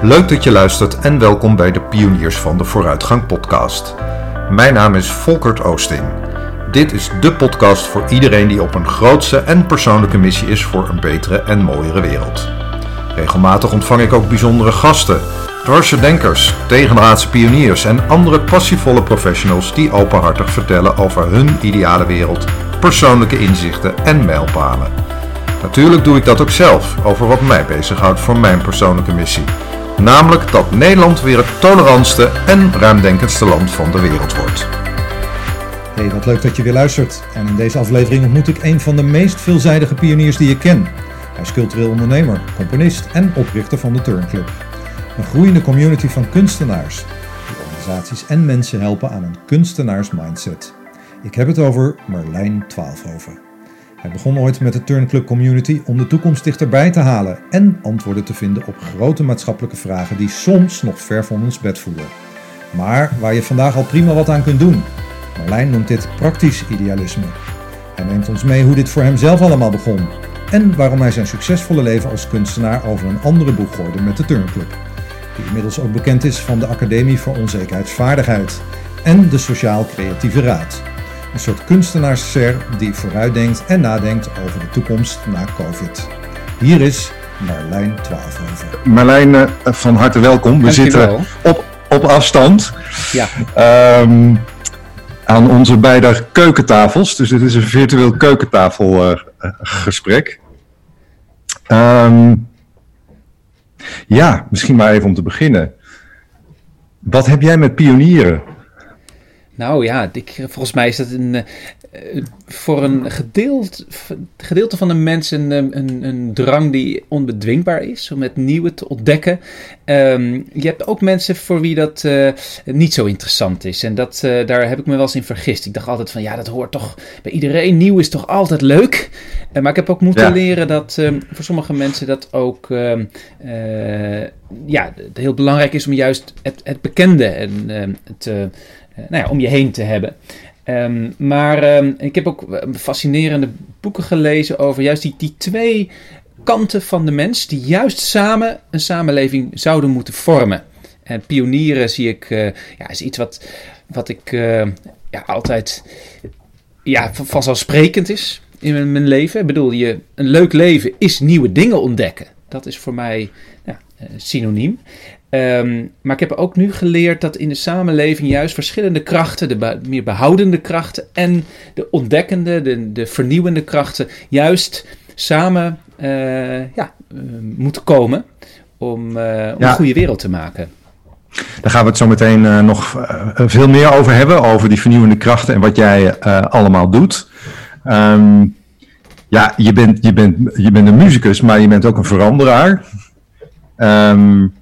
Leuk dat je luistert en welkom bij de Pioniers van de Vooruitgang podcast. Mijn naam is Volkert Oosting. Dit is de podcast voor iedereen die op een grootse en persoonlijke missie is voor een betere en mooiere wereld. Regelmatig ontvang ik ook bijzondere gasten, dwarse denkers, tegenraadse pioniers en andere passievolle professionals die openhartig vertellen over hun ideale wereld, persoonlijke inzichten en mijlpalen. Natuurlijk doe ik dat ook zelf, over wat mij bezighoudt voor mijn persoonlijke missie. Namelijk dat Nederland weer het tolerantste en ruimdenkendste land van de wereld wordt. Hey, wat leuk dat je weer luistert. En in deze aflevering ontmoet ik een van de meest veelzijdige pioniers die ik ken. Hij is cultureel ondernemer, componist en oprichter van de Turnclub. Een groeiende community van kunstenaars die organisaties en mensen helpen aan een kunstenaarsmindset. Ik heb het over Marlijn Twaalfhoven. Hij begon ooit met de Turnclub community om de toekomst dichterbij te halen en antwoorden te vinden op grote maatschappelijke vragen die soms nog ver van ons bed voelen. Maar waar je vandaag al prima wat aan kunt doen. Marlijn noemt dit praktisch idealisme. Hij neemt ons mee hoe dit voor hem zelf allemaal begon en waarom hij zijn succesvolle leven als kunstenaar over een andere boeg gooide met de Turnclub, die inmiddels ook bekend is van de Academie voor Onzekerheidsvaardigheid en de Sociaal Creatieve Raad. Een soort kunstenaarsser die vooruitdenkt en nadenkt over de toekomst na COVID. Hier is Marlijn Twaalfhoven. Marlijn, eh, van harte welkom. We zitten op, op afstand. Ja. Um, aan onze beide keukentafels. Dus dit is een virtueel keukentafelgesprek. Uh, um, ja, misschien maar even om te beginnen. Wat heb jij met pionieren? Nou ja, ik, volgens mij is dat een, uh, voor een gedeelte, gedeelte van de mensen een, een, een, drang die onbedwingbaar is om het nieuwe te ontdekken. Um, je hebt ook mensen voor wie dat uh, niet zo interessant is. En dat, uh, daar heb ik me wel eens in vergist. Ik dacht altijd van ja, dat hoort toch bij iedereen. Nieuw is toch altijd leuk. maar ik heb ook moeten ja. leren dat um, voor sommige mensen dat ook um, ja, heel belangrijk is om juist het, het bekende en het nou ja, om je heen te hebben. Um, maar um, ik heb ook fascinerende boeken gelezen over juist die, die twee kanten van de mens, die juist samen een samenleving zouden moeten vormen. En pionieren zie ik, ja, is iets wat, wat ik uh, ja, altijd ja, vanzelfsprekend is in mijn, mijn leven. Ik bedoel, je, een leuk leven is nieuwe dingen ontdekken. Dat is voor mij ja, synoniem. Um, maar ik heb ook nu geleerd dat in de samenleving juist verschillende krachten, de be meer behoudende krachten en de ontdekkende, de, de vernieuwende krachten, juist samen uh, ja, uh, moeten komen om, uh, om ja. een goede wereld te maken. Daar gaan we het zo meteen nog veel meer over hebben, over die vernieuwende krachten en wat jij allemaal doet. Um, ja, je bent, je, bent, je bent een muzikus, maar je bent ook een veranderaar. Um,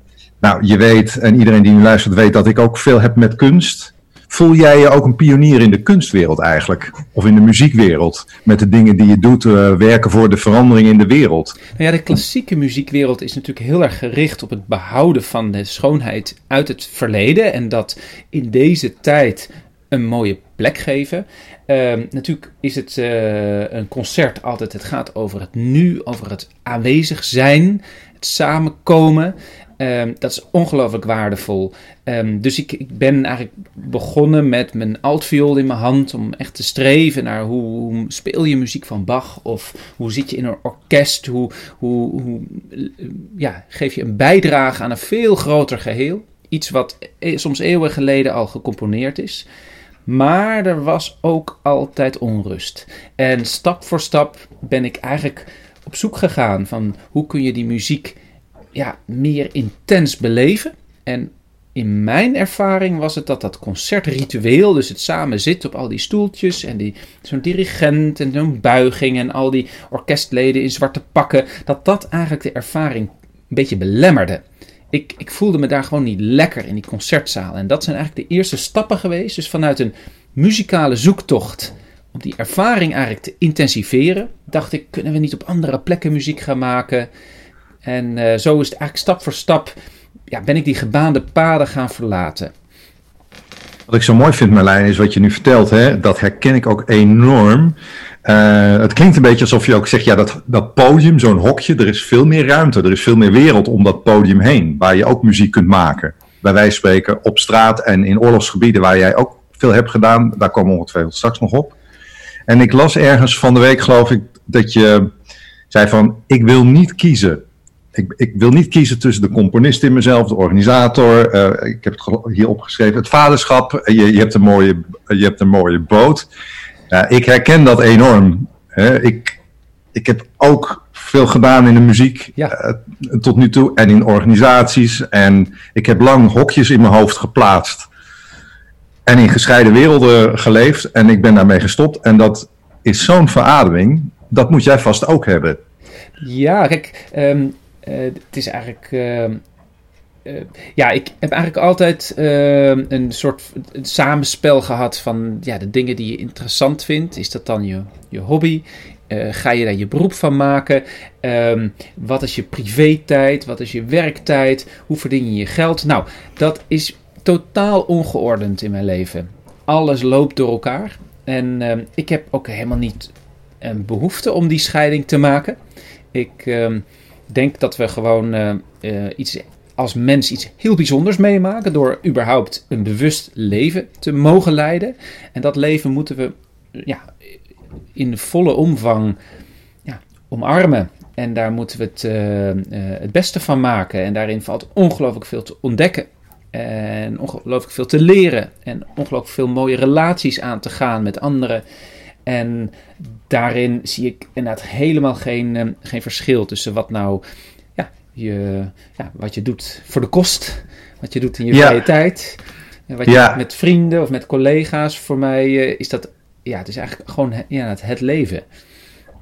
nou, je weet, en iedereen die nu luistert weet dat ik ook veel heb met kunst. Voel jij je ook een pionier in de kunstwereld eigenlijk? Of in de muziekwereld? Met de dingen die je doet, uh, werken voor de verandering in de wereld? Nou ja, de klassieke muziekwereld is natuurlijk heel erg gericht op het behouden van de schoonheid uit het verleden. En dat in deze tijd een mooie plek geven. Uh, natuurlijk is het uh, een concert altijd, het gaat over het nu, over het aanwezig zijn, het samenkomen. Um, dat is ongelooflijk waardevol. Um, dus ik, ik, ben eigenlijk begonnen met mijn altviool in mijn hand om echt te streven naar hoe, hoe, speel je muziek van Bach of hoe zit je in een orkest, hoe, hoe, hoe ja, geef je een bijdrage aan een veel groter geheel. Iets wat e soms eeuwen geleden al gecomponeerd is. Maar er was ook altijd onrust. En stap voor stap ben ik eigenlijk op zoek gegaan van hoe kun je die muziek ja, meer intens beleven. En in mijn ervaring was het dat dat concertritueel, dus het samen zitten op al die stoeltjes en die, zo'n dirigent en zo'n buiging en al die orkestleden in zwarte pakken, dat dat eigenlijk de ervaring een beetje belemmerde. Ik, ik voelde me daar gewoon niet lekker in die concertzaal. En dat zijn eigenlijk de eerste stappen geweest. Dus vanuit een muzikale zoektocht om die ervaring eigenlijk te intensiveren, dacht ik, kunnen we niet op andere plekken muziek gaan maken? En uh, zo is het eigenlijk stap voor stap ja, ben ik die gebaande paden gaan verlaten. Wat ik zo mooi vind, Marlijn, is wat je nu vertelt. Hè? Dat herken ik ook enorm. Uh, het klinkt een beetje alsof je ook zegt, ja, dat, dat podium, zo'n hokje, er is veel meer ruimte, er is veel meer wereld om dat podium heen, waar je ook muziek kunt maken. Bij wijze spreken op straat en in oorlogsgebieden waar jij ook veel hebt gedaan, daar komen we ongetwijfeld straks nog op. En ik las ergens van de week, geloof ik, dat je zei van, ik wil niet kiezen. Ik, ik wil niet kiezen tussen de componist in mezelf, de organisator, uh, ik heb het hier opgeschreven, het vaderschap, je, je, hebt, een mooie, je hebt een mooie boot. Ik herken dat enorm. Hè. Ik, ik heb ook veel gedaan in de muziek ja. uh, tot nu toe en in organisaties. En ik heb lang hokjes in mijn hoofd geplaatst. En in gescheiden werelden geleefd. En ik ben daarmee gestopt. En dat is zo'n verademing. Dat moet jij vast ook hebben. Ja, kijk, um, uh, het is eigenlijk. Uh, uh, ja, ik heb eigenlijk altijd uh, een soort samenspel gehad van ja, de dingen die je interessant vindt. Is dat dan je, je hobby? Uh, ga je daar je beroep van maken? Um, wat is je privé-tijd? Wat is je werktijd? Hoe verdien je je geld? Nou, dat is totaal ongeordend in mijn leven. Alles loopt door elkaar. En ik heb ook helemaal niet een behoefte om die scheiding te maken. Ik denk dat we gewoon uh, iets als mens iets heel bijzonders meemaken door überhaupt een bewust leven te mogen leiden. En dat leven moeten we ja, in volle omvang ja, omarmen. En daar moeten we het, het beste van maken. En daarin valt ongelooflijk veel te ontdekken. En ongelooflijk veel te leren. En ongelooflijk veel mooie relaties aan te gaan met anderen. En daarin zie ik inderdaad helemaal geen, uh, geen verschil tussen wat nou je, ja, wat je doet voor de kost, wat je doet in je ja. vrije tijd, wat je ja. doet met vrienden of met collega's. Voor mij uh, is dat, ja, het is eigenlijk gewoon ja, het, het leven.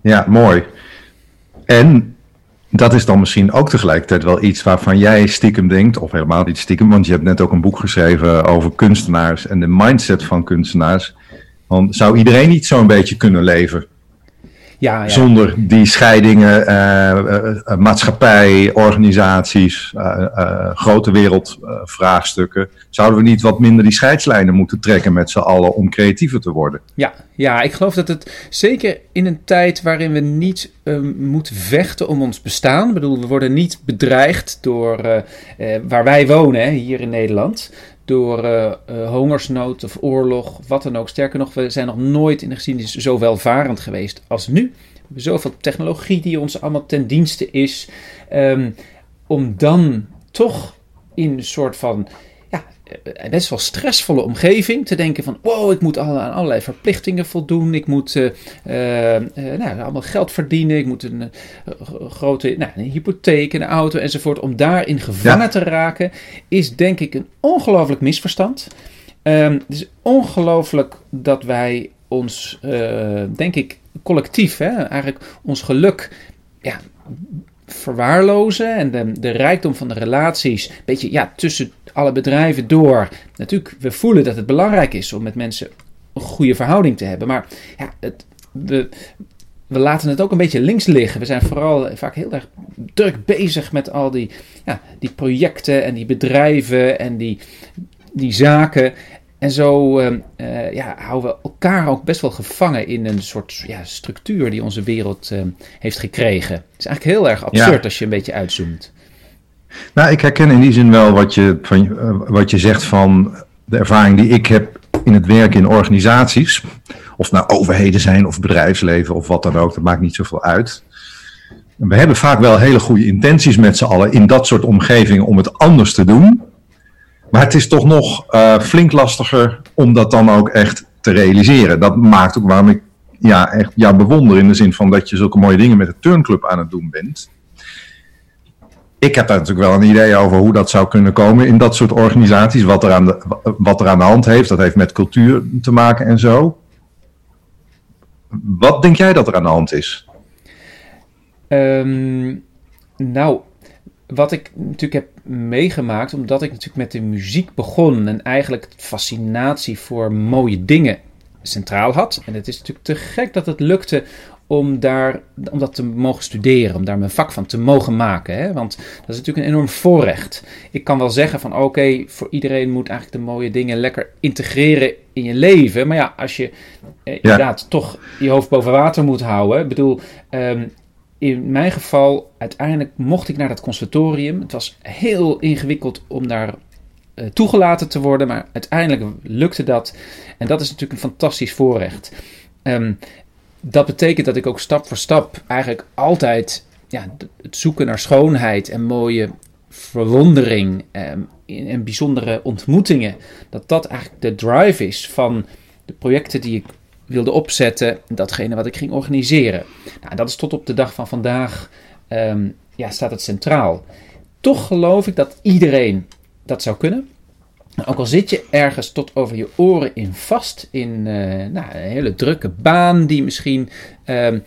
Ja, mooi. En dat is dan misschien ook tegelijkertijd wel iets waarvan jij stiekem denkt, of helemaal niet stiekem, want je hebt net ook een boek geschreven over kunstenaars en de mindset van kunstenaars. Want zou iedereen niet zo'n beetje kunnen leven? Ja, ja. Zonder die scheidingen, uh, uh, maatschappij, organisaties, grote wereldvraagstukken. zouden we niet wat minder die scheidslijnen moeten trekken met z'n allen om creatiever te worden? Ja, ja, ik geloof dat het zeker in een tijd waarin we niet moeten vechten om ons bestaan. Ik bedoel, we worden niet bedreigd door waar wij wonen, hè, hier in Nederland door uh, uh, hongersnood of oorlog, wat dan ook. Sterker nog, we zijn nog nooit in de geschiedenis zo welvarend geweest als nu. We hebben zoveel technologie die ons allemaal ten dienste is. Um, om dan toch in een soort van best wel stressvolle omgeving. Te denken van, wow, ik moet aan allerlei verplichtingen voldoen. Ik moet uh, uh, nou, allemaal geld verdienen. Ik moet een grote nou, een hypotheek, een auto enzovoort. Om daarin gevangen ja. te raken, is denk ik een ongelooflijk misverstand. Um, het is ongelooflijk dat wij ons, denk ik, collectief, hè, eigenlijk ons geluk ja, verwaarlozen en de, de rijkdom van de relaties, een beetje ja, tussen alle bedrijven door. Natuurlijk, we voelen dat het belangrijk is om met mensen een goede verhouding te hebben, maar ja, het, we, we laten het ook een beetje links liggen. We zijn vooral vaak heel erg druk bezig met al die, ja, die projecten en die bedrijven en die, die zaken. En zo uh, uh, ja, houden we elkaar ook best wel gevangen in een soort ja, structuur die onze wereld uh, heeft gekregen. Het is eigenlijk heel erg absurd ja. als je een beetje uitzoomt. Nou, ik herken in die zin wel wat je, van, wat je zegt van de ervaring die ik heb in het werken in organisaties. Of nou overheden zijn of bedrijfsleven of wat dan ook, dat maakt niet zoveel uit. We hebben vaak wel hele goede intenties met z'n allen in dat soort omgevingen om het anders te doen. Maar het is toch nog uh, flink lastiger om dat dan ook echt te realiseren. Dat maakt ook waarom ik ja, echt jou bewonder in de zin van dat je zulke mooie dingen met de turnclub aan het doen bent. Ik heb daar natuurlijk wel een idee over hoe dat zou kunnen komen in dat soort organisaties. Wat er aan de, wat er aan de hand heeft, dat heeft met cultuur te maken en zo. Wat denk jij dat er aan de hand is? Um, nou, wat ik natuurlijk heb meegemaakt, omdat ik natuurlijk met de muziek begon en eigenlijk fascinatie voor mooie dingen centraal had. En het is natuurlijk te gek dat het lukte om, daar, om dat te mogen studeren, om daar mijn vak van te mogen maken. Hè? Want dat is natuurlijk een enorm voorrecht. Ik kan wel zeggen van oké, voor iedereen moet eigenlijk de mooie dingen lekker integreren in je leven. Maar ja, als je eh, inderdaad toch je hoofd boven water moet houden. Ik bedoel, ehm, in mijn geval, uiteindelijk mocht ik naar dat conservatorium. Het was heel ingewikkeld om daar uh, toegelaten te worden, maar uiteindelijk lukte dat. En dat is natuurlijk een fantastisch voorrecht. Um, dat betekent dat ik ook stap voor stap eigenlijk altijd ja, het zoeken naar schoonheid en mooie verwondering en, ehm, en bijzondere ontmoetingen, dat dat eigenlijk de drive is van de projecten die ik wilde opzetten, datgene wat ik ging organiseren. Nou, dat is tot op de dag van vandaag, um, ja, staat het centraal. Toch geloof ik dat iedereen dat zou kunnen. Ook al zit je ergens tot over je oren in vast, in uh, nou, een hele drukke baan die misschien, um,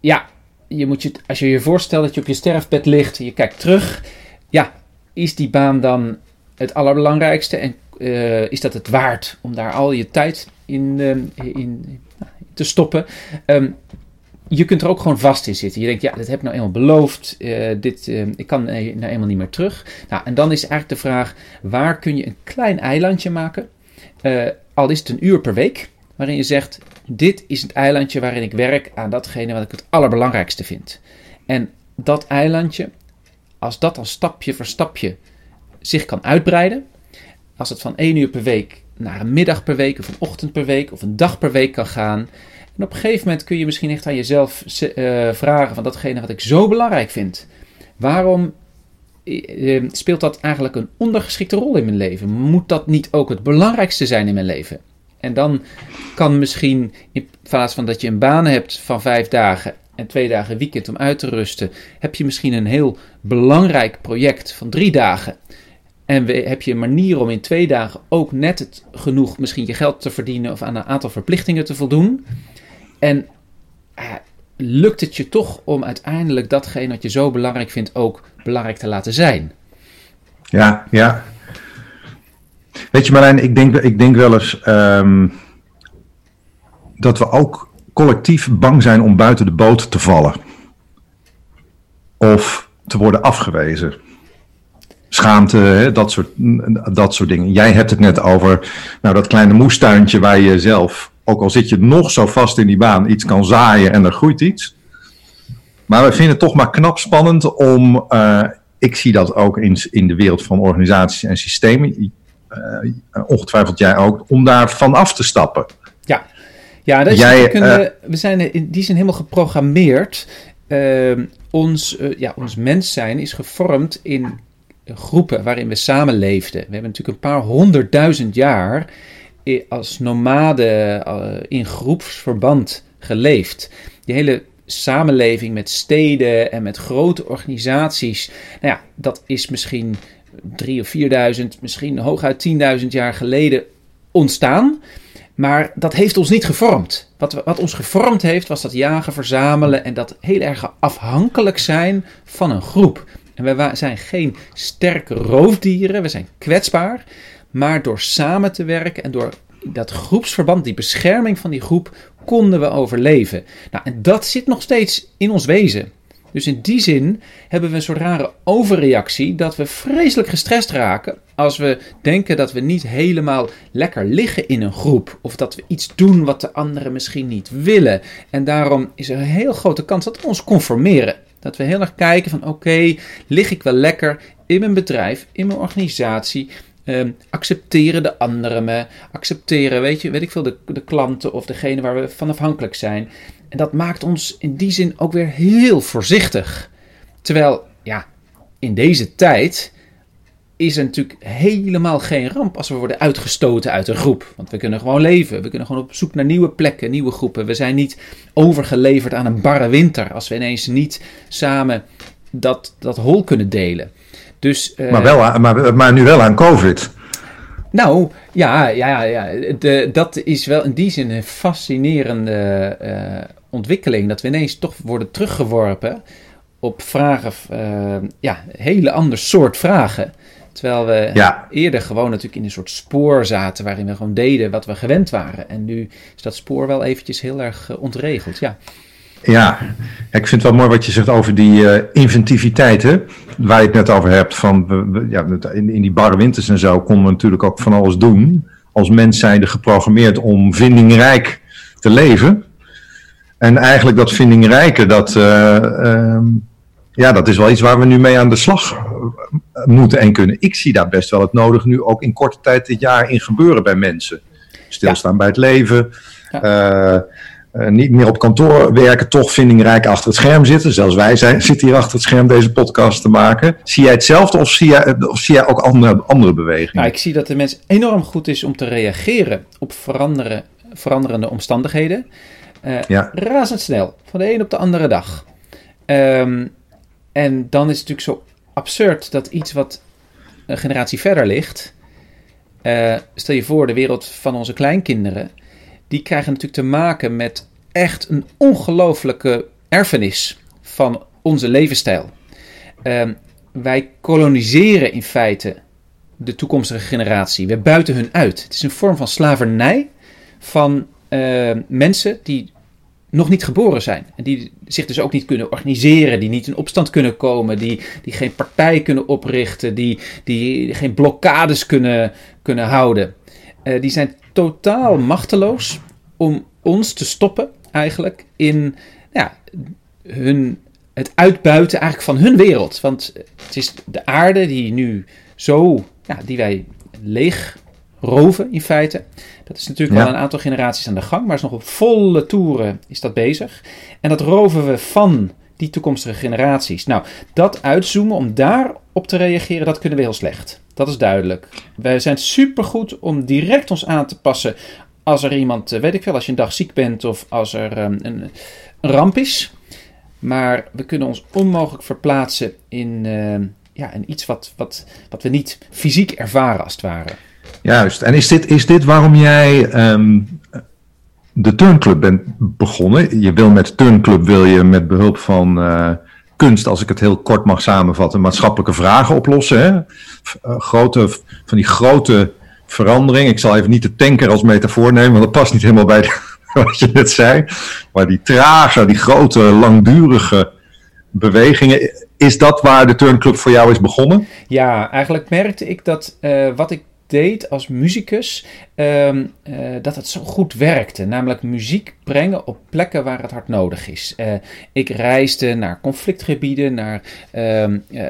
ja, je moet je, als je je voorstelt dat je op je sterfbed ligt, je kijkt terug, ja, is die baan dan het allerbelangrijkste en uh, is dat het waard om daar al je tijd in, uh, in, te stoppen? Um, je kunt er ook gewoon vast in zitten. Je denkt, ja, dat heb ik nou eenmaal beloofd. Uh, dit, uh, ik kan nou eenmaal niet meer terug. Nou, en dan is eigenlijk de vraag, waar kun je een klein eilandje maken? Al is het een uur per week, waarin je zegt, dit is het eilandje waarin ik werk aan datgene wat ik het allerbelangrijkste vind. En dat eilandje, als dat dan stapje voor stapje zich kan uitbreiden, als het van één uur per week naar een middag per week of een ochtend per week of een dag per week kan gaan, en op een gegeven moment kun je misschien echt aan jezelf uh, vragen van datgene wat ik zo belangrijk vind. Waarom uh, speelt dat eigenlijk een ondergeschikte rol in mijn leven? Moet dat niet ook het belangrijkste zijn in mijn leven? En dan kan misschien, in plaats van dat je een baan hebt van vijf dagen en twee dagen weekend om uit te rusten, heb je misschien een heel belangrijk project van drie dagen. En heb je een manier om in twee dagen ook net het, genoeg misschien je geld te verdienen of aan een aantal verplichtingen te voldoen. En uh, lukt het je toch om uiteindelijk datgene wat je zo belangrijk vindt ook belangrijk te laten zijn? Ja, ja. Weet je Marijn, ik denk, ik denk wel eens um, dat we ook collectief bang zijn om buiten de boot te vallen. Of te worden afgewezen. Schaamte, hè, dat, soort, dat soort dingen. Jij hebt het net over nou, dat kleine moestuintje waar je zelf ook al zit je nog zo vast in die baan, iets kan zaaien en er groeit iets. Maar we vinden het toch maar knap spannend om, uh, ik zie dat ook in, in de wereld van organisaties en systemen, uh, ongetwijfeld jij ook, om daar van af te stappen. Ja, ja dat is jij, kunnen, uh, we zijn in die zin helemaal geprogrammeerd. Ehm, ons, ja, ons mens zijn is gevormd in groepen waarin we samenleefden. We hebben natuurlijk een paar honderdduizend jaar als nomade eh, in groepsverband geleefd. Die hele samenleving met steden en met grote organisaties. Nou ja, dat is misschien drie of vierduizend, misschien hooguit tienduizend jaar geleden ontstaan. Maar dat heeft ons niet gevormd. Wat, wat ons gevormd heeft, was dat jagen, verzamelen en dat heel erg afhankelijk zijn van een groep. En we zijn geen sterke roofdieren, we zijn kwetsbaar. Maar door samen te werken en door dat groepsverband, die bescherming van die groep, konden we overleven. Nou, en dat zit nog steeds in ons wezen. Dus in die zin hebben we een soort rare overreactie dat we vreselijk gestrest raken als we denken dat we niet helemaal lekker liggen in een groep. Of dat we iets doen wat de anderen misschien niet willen. En daarom is er een heel grote kans dat we ons conformeren. Dat we heel erg kijken van oké, lig ik wel lekker in mijn bedrijf, in mijn organisatie. Um, accepteren de anderen me, accepteren, weet je, weet ik veel, de, de klanten of degene waar we van afhankelijk zijn. En dat maakt ons in die zin ook weer heel voorzichtig. Terwijl, ja, in deze tijd is er natuurlijk helemaal geen ramp als we worden uitgestoten uit een groep. Want we kunnen gewoon leven. We kunnen gewoon op zoek naar nieuwe plekken, nieuwe groepen. We zijn niet overgeleverd aan een barre winter als we ineens niet samen dat, dat hol kunnen delen. Dus, uh, maar, wel, maar, maar nu wel aan COVID. Nou, ja, ja, ja de, dat is wel in die zin een fascinerende uh, ontwikkeling. Dat we ineens toch worden teruggeworpen op vragen, uh, ja, hele ander soort vragen. Terwijl we ja. eerder gewoon natuurlijk in een soort spoor zaten waarin we gewoon deden wat we gewend waren. En nu is dat spoor wel eventjes heel erg ontregeld, ja. Ja, ik vind het wel mooi wat je zegt over die uh, inventiviteit, hè? waar je het net over hebt. Van, ja, in, in die barre winters en zo konden we natuurlijk ook van alles doen. Als mens zijnde geprogrammeerd om vindingrijk te leven. En eigenlijk dat vindingrijke, dat, uh, uh, ja, dat is wel iets waar we nu mee aan de slag moeten en kunnen. Ik zie daar best wel het nodig nu ook in korte tijd dit jaar in gebeuren bij mensen. Stilstaan bij het leven. Ja. Uh, niet meer op kantoor werken, toch vindingrijk achter het scherm zitten. Zelfs wij zijn, zitten hier achter het scherm deze podcast te maken. Zie jij hetzelfde of zie jij, of zie jij ook andere, andere bewegingen? Nou, ik zie dat de mens enorm goed is om te reageren op veranderen, veranderende omstandigheden. Uh, ja. Razendsnel, van de een op de andere dag. Um, en dan is het natuurlijk zo absurd dat iets wat een generatie verder ligt. Uh, stel je voor, de wereld van onze kleinkinderen die krijgen natuurlijk te maken met echt een ongelooflijke erfenis van onze levensstijl. Uh, wij koloniseren in feite de toekomstige generatie. We buiten hun uit. Het is een vorm van slavernij van uh, mensen die nog niet geboren zijn. En die zich dus ook niet kunnen organiseren, die niet in opstand kunnen komen, die, die geen partij kunnen oprichten, die, die geen blokkades kunnen, kunnen houden. Uh, die zijn totaal machteloos om ons te stoppen eigenlijk in ja, hun, het uitbuiten eigenlijk van hun wereld. Want het is de aarde die nu zo, ja, die wij leeg roven in feite. Dat is natuurlijk ja. al een aantal generaties aan de gang, maar is nog op volle toeren is dat bezig. En dat roven we van die toekomstige generaties. Nou, dat uitzoomen om daarop te reageren, dat kunnen we heel slecht. Dat is duidelijk. Wij zijn supergoed om direct ons aan te passen als er iemand, eh, weet ik veel, als je een dag ziek bent of als er um, een, ramp is. Maar we kunnen ons onmogelijk verplaatsen in, uh, ja, in iets wat, wat, wat we niet fysiek ervaren, als het ware. Juist. En is dit, is dit waarom jij um, de turnclub bent begonnen? Je wil met turnclub wil je met behulp van uh, kunst, als ik het heel kort mag samenvatten, maatschappelijke vragen oplossen. Hè? grote, van die grote verandering. Ik zal even niet de tanker als metafoor nemen, want dat past niet helemaal bij wat je net zei. Maar die trage, die grote, langdurige bewegingen. Is dat waar de turnclub voor jou is begonnen? Ja, eigenlijk merkte ik dat uh, wat ik deed als muzikus, um, uh, dat het zo goed werkte. Namelijk muziek brengen op plekken waar het hard nodig is. Uh, ik reisde naar conflictgebieden, naar um, uh,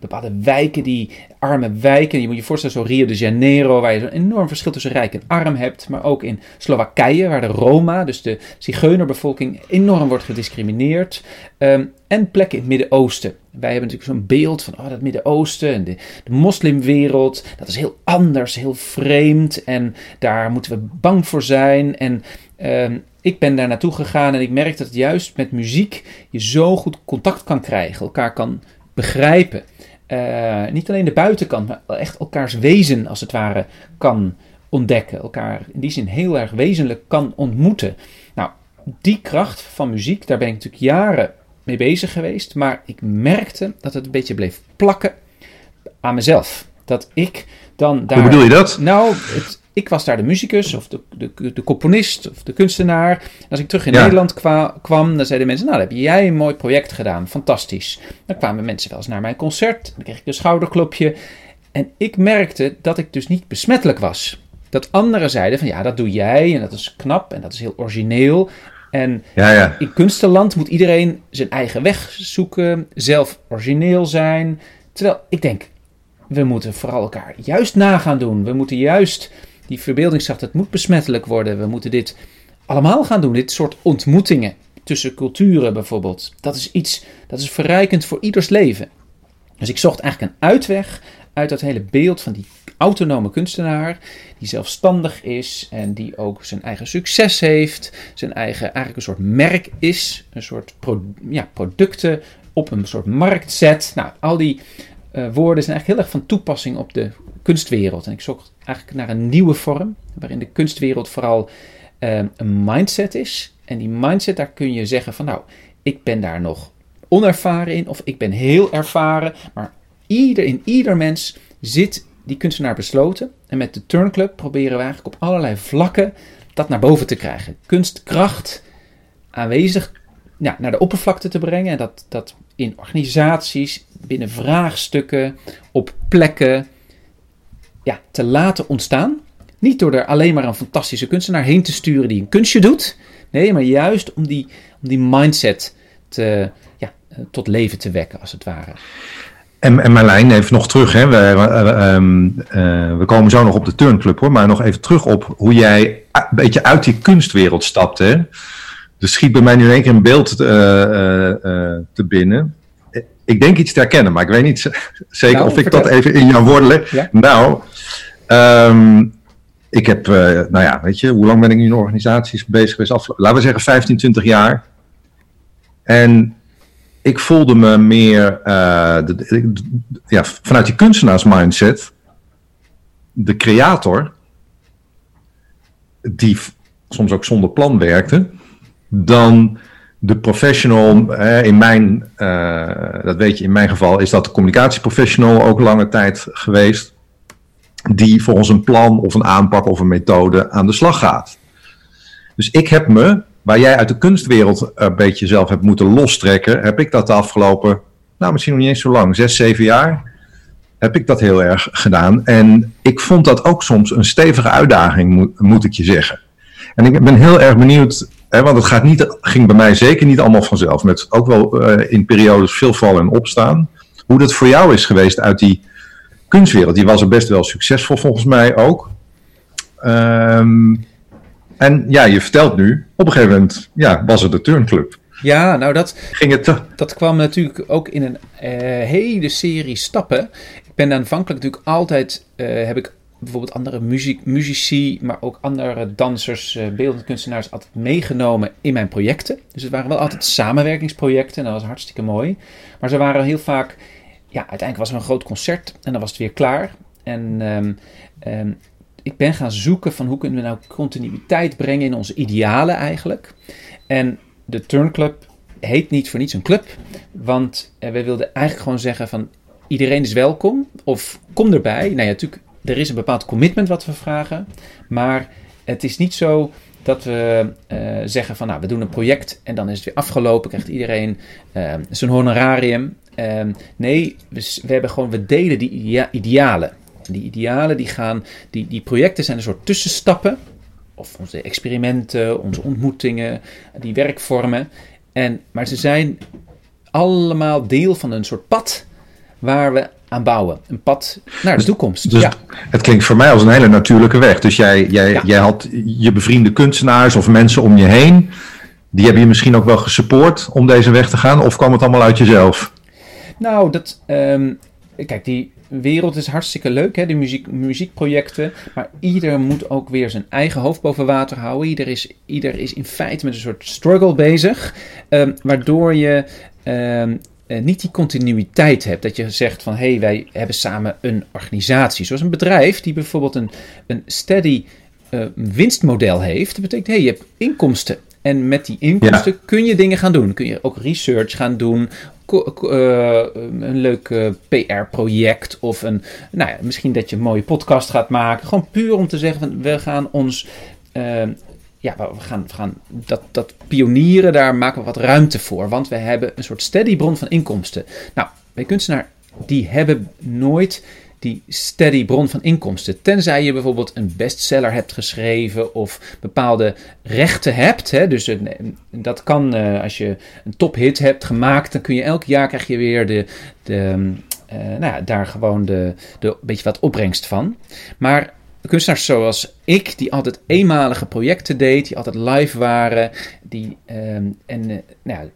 bepaalde wijken, die arme wijken. Je moet je voorstellen, zo Rio de Janeiro, waar je een enorm verschil tussen rijk en arm hebt. Maar ook in Slowakije, waar de Roma, dus de zigeunerbevolking, enorm wordt gediscrimineerd. Um, en plekken in het Midden-Oosten. Wij hebben natuurlijk zo'n beeld van oh, dat Midden-Oosten en de, de moslimwereld. Dat is heel anders, heel vreemd. En daar moeten we bang voor zijn. En uh, ik ben daar naartoe gegaan en ik merk dat juist met muziek je zo goed contact kan krijgen, elkaar kan begrijpen. Uh, niet alleen de buitenkant, maar echt elkaars wezen als het ware kan ontdekken. Elkaar in die zin heel erg wezenlijk kan ontmoeten. Nou, die kracht van muziek, daar ben ik natuurlijk jaren mee bezig geweest. Maar ik merkte dat het een beetje bleef plakken aan mezelf. Dat ik dan daar. Hoe bedoel je dat? Nou, het, ik was daar de muzikus of de, de, de componist of de kunstenaar. En als ik terug in Nederland kwa, kwam, dan zeiden mensen: Nou, dan heb jij een mooi project gedaan. Fantastisch. Dan kwamen mensen wel eens naar mijn concert. Dan kreeg ik een schouderklopje. En ik merkte dat ik dus niet besmettelijk was. Dat anderen zeiden: van ja, dat doe jij en dat is knap en dat is heel origineel. En ja, ja. in kunstenland moet iedereen zijn eigen weg zoeken, zelf origineel zijn. Terwijl ik denk, we moeten vooral elkaar juist nagaan doen. We moeten juist die verbeeldingskracht, het moet besmettelijk worden. We moeten dit allemaal gaan doen. Dit soort ontmoetingen tussen culturen bijvoorbeeld. Dat is iets, dat is verrijkend voor ieders leven. Dus ik zocht eigenlijk een uitweg uit dat hele beeld van die autonome kunstenaar, die zelfstandig is en die ook zijn eigen succes heeft, zijn eigen eigenlijk een soort merk is, een soort ja, producten op een soort markt zet. Nou, al die uh, woorden zijn eigenlijk heel erg van toepassing op de kunstwereld. En ik zocht eigenlijk naar een nieuwe vorm, waarin de kunstwereld vooral uh, een mindset is. En die mindset, daar kun je zeggen van nou, ik ben daar nog onervaren in, of ik ben heel ervaren, maar ieder, in ieder mens zit die kunstenaar besloten. En met de Turnclub proberen we eigenlijk op allerlei vlakken dat naar boven te krijgen. Kunstkracht aanwezig ja, naar de oppervlakte te brengen. En dat, dat in organisaties, binnen vraagstukken, op plekken ja, te laten ontstaan. Niet door er alleen maar een fantastische kunstenaar heen te sturen die een kunstje doet. Nee, maar juist om die, om die mindset te, ja, tot leven te wekken, als het ware. En, en Marlijn, even nog terug. Hè. We, ehm, eh, we komen zo nog op de turnclub hoor. Maar nog even terug op hoe jij een beetje uit die kunstwereld stapte. Hè. Dus schiet bij mij nu in één keer een beeld uh, te binnen. Ik denk iets te herkennen, maar ik weet niet zeker nou, of ik dat even in jouw woorden leg. Nou, um, ik heb, nou ja, weet je, hoe lang ben ik nu in organisaties bezig geweest? laten we zeggen 15, 20 jaar. En ik voelde me meer uh, de, ja, vanuit die kunstenaarsmindset, de creator, die soms ook zonder plan werkte, dan de professional, in mijn, uh, dat weet je, in mijn geval is dat de communicatieprofessional ook lange tijd geweest, die volgens een plan of een aanpak of een methode aan de slag gaat. Dus ik heb me waar jij uit de kunstwereld een beetje zelf hebt moeten lostrekken, heb ik dat de afgelopen, nou misschien nog niet eens zo lang, zes, zeven jaar, heb ik dat heel erg gedaan. En ik vond dat ook soms een stevige uitdaging, moet ik je zeggen. En ik ben heel erg benieuwd, want het gaat niet, ging bij mij zeker niet allemaal vanzelf, met ook wel uh, in periodes veel vallen en opstaan. Hoe dat voor jou is geweest uit die kunstwereld. Die was er best wel succesvol volgens mij ook. Um, en ja, je vertelt nu, op een gegeven moment ja, was het de turnclub. Ja, nou dat, Ging het dat kwam natuurlijk ook in een uh, hele serie stappen. Ik ben aanvankelijk natuurlijk altijd, uh, heb ik bijvoorbeeld andere muziek, muzici, maar ook andere dansers, uh, beeldend kunstenaars altijd meegenomen in mijn projecten. Dus het waren wel altijd samenwerkingsprojecten en dat was hartstikke mooi. Maar ze waren heel vaak, ja, uiteindelijk was er een groot concert en dan was het weer klaar. En um, um, ik ben gaan zoeken van hoe kunnen we nou continuïteit brengen in onze idealen eigenlijk. En de Turnclub heet niet voor niets een club, want eh, we wilden eigenlijk gewoon zeggen van iedereen is welkom of kom erbij. Nou ja, natuurlijk, er is een bepaald commitment wat we vragen, maar het is niet zo dat we uh, zeggen van nou, we doen een project en dan is het weer afgelopen, krijgt iedereen uh, zijn honorarium. Uh, nee, we, we, hebben gewoon, we delen die idealen. Die idealen, die, gaan, die, die projecten zijn een soort tussenstappen. Of onze experimenten, onze ontmoetingen, die werkvormen. En, maar ze zijn allemaal deel van een soort pad waar we aan bouwen. Een pad naar de dus- toekomst. Dus ja. het klinkt voor mij als een hele natuurlijke weg. Dus jij, jij, jij had je bevriende kunstenaars of mensen om je heen. Die hebben je misschien ook wel gesupport om deze weg te gaan? Of kwam het allemaal uit jezelf? Nou, dat, um, kijk, die wereld is hartstikke leuk, hè, de muziek, muziekprojecten. Maar ieder moet ook weer zijn eigen hoofd boven water houden. Ieder is, ieder is in feite met een soort struggle bezig. Um, waardoor je um, uh, niet die continuïteit hebt. Dat je zegt van hé, hey, wij hebben samen een organisatie. Zoals een bedrijf die bijvoorbeeld een, een steady uh, winstmodel heeft. Dat betekent hé, hey, je hebt inkomsten. En met die inkomsten ja. kun je dingen gaan doen. Kun je ook research gaan doen. Uh, een leuk uh, PR-project. Of een, nou ja, misschien dat je een mooie podcast gaat maken. Gewoon puur om te zeggen: van, we gaan ons. Ja, we gaan, we gaan dat, dat pionieren, daar maken we wat ruimte voor. Want we hebben een soort steady bron van inkomsten. Nou, bij kunstenaar, die hebben nooit die steady bron van inkomsten. Tenzij je bijvoorbeeld een bestseller hebt geschreven of bepaalde rechten hebt. Hè? Dus dat kan uh, als je een tophit hebt gemaakt, dan kun je elk jaar krijg je weer de, de, uh, nou ja, daar gewoon de, de beetje wat opbrengst van. Maar kunstenaars zoals ik, die altijd eenmalige projecten deed, die altijd live waren, die um, en uh, nou ja,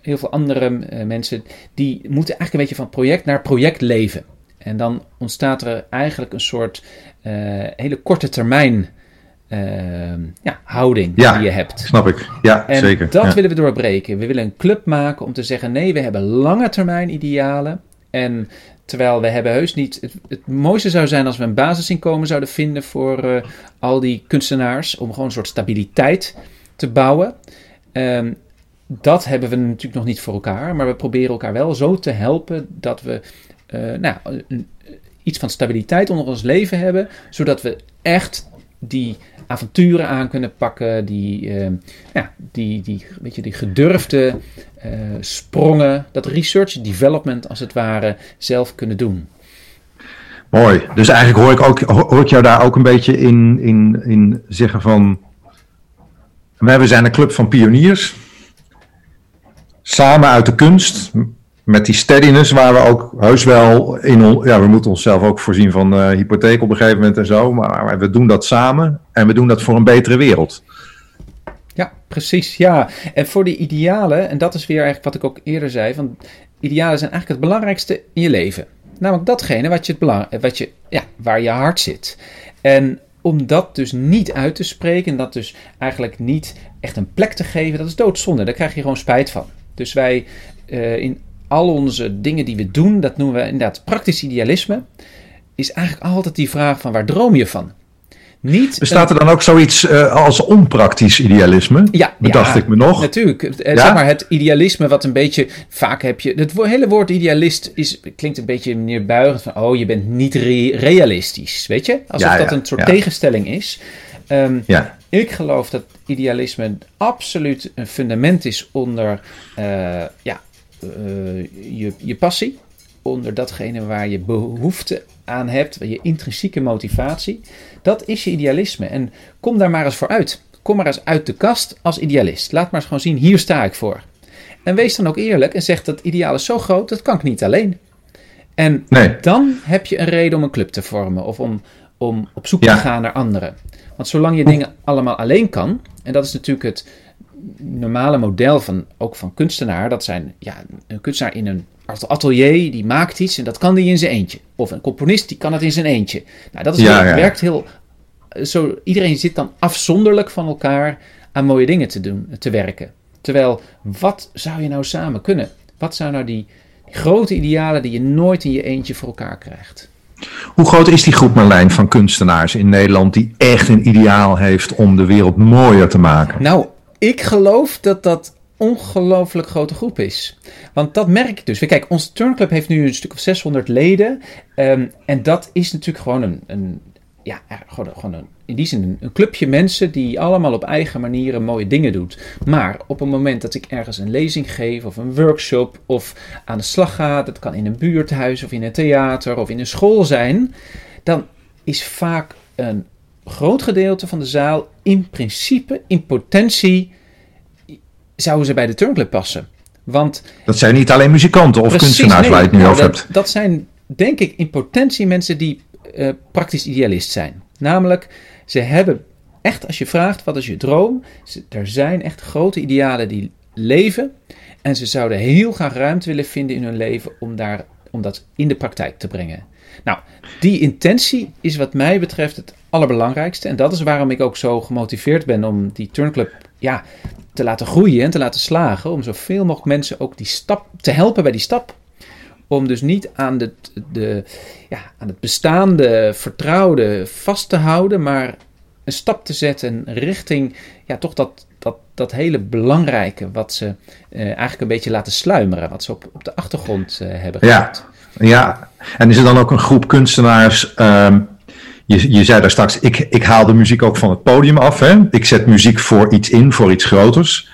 heel veel andere mensen, die moeten eigenlijk een beetje van project naar project leven. En dan ontstaat er eigenlijk een soort uh, hele korte termijn uh, ja, houding ja, die je hebt. snap ik. Ja, en zeker. dat ja. willen we doorbreken. We willen een club maken om te zeggen: nee, we hebben lange termijn idealen. En terwijl we hebben heus niet. Het, mooiste zou zijn als we een basisinkomen zouden vinden voor uh, al die kunstenaars. Om gewoon een soort stabiliteit te bouwen. Um, dat hebben we natuurlijk nog niet voor elkaar. Maar we proberen elkaar wel zo te helpen dat we uh, nou, iets van stabiliteit onder ons leven hebben, zodat we echt die avonturen aan kunnen pakken, die, uh, ja, die, die, weet je, die gedurfde uh, sprongen, dat research development als het ware zelf kunnen doen. Mooi. Dus eigenlijk hoor ik, ook, hoor ik jou daar ook een beetje in, in, in zeggen van. We zijn een club van pioniers. Samen uit de kunst. Met die steadiness waar we ook heus wel in. Ja, we moeten onszelf ook voorzien van uh, hypotheek op een gegeven moment en zo. Maar we doen dat samen. En we doen dat voor een betere wereld. Ja, precies. Ja. En voor die idealen, en dat is weer eigenlijk wat ik ook eerder zei: van idealen zijn eigenlijk het belangrijkste in je leven. Namelijk datgene wat je het belang, wat je, ja, waar je hart zit. En om dat dus niet uit te spreken, en dat dus eigenlijk niet echt een plek te geven, dat is doodzonde. Daar krijg je gewoon spijt van. Dus wij uh, in al onze dingen die we doen, dat noemen we inderdaad praktisch idealisme, is eigenlijk altijd die vraag van waar droom je van? Niet Bestaat er dan ook zoiets uh, als onpraktisch idealisme? Ja, bedacht ja, ik me nog. Natuurlijk. Ja? Zeg maar het idealisme, wat een beetje. Vaak heb je. Het hele woord idealist is, klinkt een beetje neerbuigend van. Oh, je bent niet re realistisch. Weet je? Alsof ja, dat een soort tegenstelling is. Um, ja. Ik geloof dat idealisme absoluut een fundament is onder uh, ja, je, je passie. Onder datgene waar je behoefte aan hebt, je intrinsieke motivatie. Dat is je idealisme. En kom daar maar eens voor uit. Kom maar eens uit de kast als idealist. Laat maar eens gewoon zien, hier sta ik voor. En wees dan ook eerlijk en zeg dat ideaal is zo groot, dat kan ik niet alleen. En dan heb je een reden om een club te vormen of om, om op zoek te gaan naar anderen. Want zolang je dingen allemaal alleen kan, en dat is natuurlijk het normale model van, ook van kunstenaar, dat zijn ja, een kunstenaar in een atelier die maakt iets en dat kan die in zijn eentje. Of een componist die kan het in zijn eentje. Nou, dat is ja, heel, werkt heel. Zo, iedereen zit dan afzonderlijk van elkaar aan mooie dingen te doen, te werken. Terwijl, wat zou je nou samen kunnen? Wat zijn nou die, die grote idealen die je nooit in je eentje voor elkaar krijgt? Hoe groot is die groep Marlijn van kunstenaars in Nederland die echt een ideaal heeft om de wereld mooier te maken? Nou, ik geloof dat dat ongelooflijk grote groep is. Want dat merk ik dus. Kijk, onze turnclub heeft nu een stuk of 600 leden. Um, en dat is natuurlijk gewoon een, een ja, gewoon, gewoon een, in die zin een, clubje mensen die allemaal op eigen manieren mooie dingen doet. Maar op het moment dat ik ergens een lezing geef of een workshop of aan de slag ga, dat kan in een buurthuis of in een theater of in een school zijn, dan is vaak een groot gedeelte van de zaal in principe, in potentie, zouden ze bij de turnclub passen. Want, dat zijn niet alleen muzikanten of kunstenaars waar je het nu over hebt. Dat zijn denk ik in potentie mensen die uh, praktisch idealist zijn. Namelijk, ze hebben echt, als je vraagt wat is je droom, er zijn echt grote idealen die leven. En ze zouden heel graag ruimte willen vinden in hun leven om, daar, om dat in de praktijk te brengen. Nou, die intentie is wat mij betreft het allerbelangrijkste. En dat is waarom ik ook zo gemotiveerd ben om die turnclub ja, te laten groeien en te laten slagen. Om zoveel mogelijk mensen ook die stap te helpen bij die stap. Om dus niet aan, de, de, ja, aan het bestaande, vertrouwde vast te houden, maar een stap te zetten richting ja, toch dat, dat, dat hele belangrijke wat ze eh, eigenlijk een beetje laten sluimeren, wat ze op, op de achtergrond uh, hebben gehad. Ja, ja, en is er dan ook een groep kunstenaars ehm, je, je zei daar straks, ik, ik haal de muziek ook van het podium af. Hè? Ik zet muziek voor iets in, voor iets groters.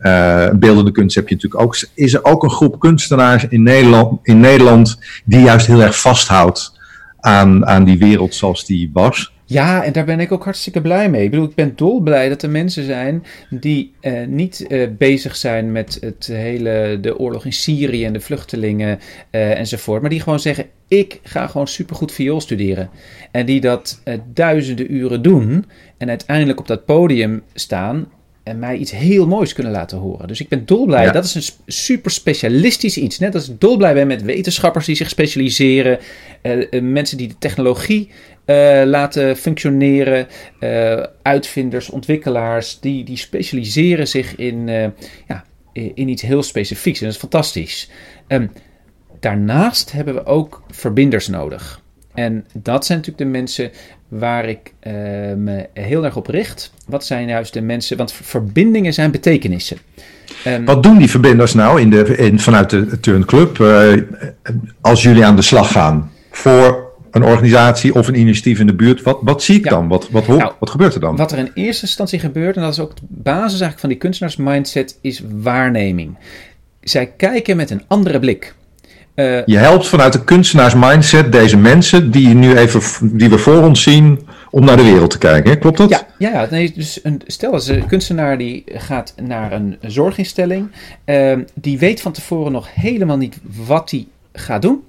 Uh, beeldende kunst heb je natuurlijk ook. Is er ook een groep kunstenaars in Nederland, in Nederland die juist heel erg vasthoudt aan, aan die wereld zoals die was? Ja, en daar ben ik ook hartstikke blij mee. Ik bedoel, ik ben dolblij dat er mensen zijn die uh, niet uh, bezig zijn met het hele, de oorlog in Syrië en de vluchtelingen uh, enzovoort. Maar die gewoon zeggen, ik ga gewoon supergoed viool studeren. En die dat duizenden uren doen en uiteindelijk op dat podium staan en mij iets heel moois kunnen laten horen. Dus ik ben dolblij. Ja. Dat is een super specialistisch iets. Net als ik dolblij ben met wetenschappers die zich specialiseren. Mensen die de technologie uh, laten functioneren. Uh, uitvinders, ontwikkelaars. Die, die specialiseren zich in, ja, in iets heel specifieks. En dat is fantastisch. Um, daarnaast hebben we ook verbinders nodig. En dat zijn natuurlijk de mensen waar ik me heel erg op richt. Wat zijn juist de mensen, want verbindingen zijn betekenissen. Um, Wat doen die verbinders nou in de, in, vanuit de turnclub als jullie aan de slag gaan? Voor een organisatie of een initiatief in de buurt. Wat, wat zie ik Ja. dan? Wat, wat, Nou, wat gebeurt er dan? Wat er in eerste instantie gebeurt, en dat is ook de basis eigenlijk van die kunstenaarsmindset, is waarneming. Zij kijken met een andere blik. Eh, Je helpt vanuit de kunstenaarsmindset deze mensen die, je nu even, die we voor ons zien om naar de wereld te kijken. hè? Klopt dat? Ja, ja, ja nee, dus een, stel dat een kunstenaar die gaat naar een zorginstelling. ehm, die weet van tevoren nog helemaal niet wat hij gaat doen.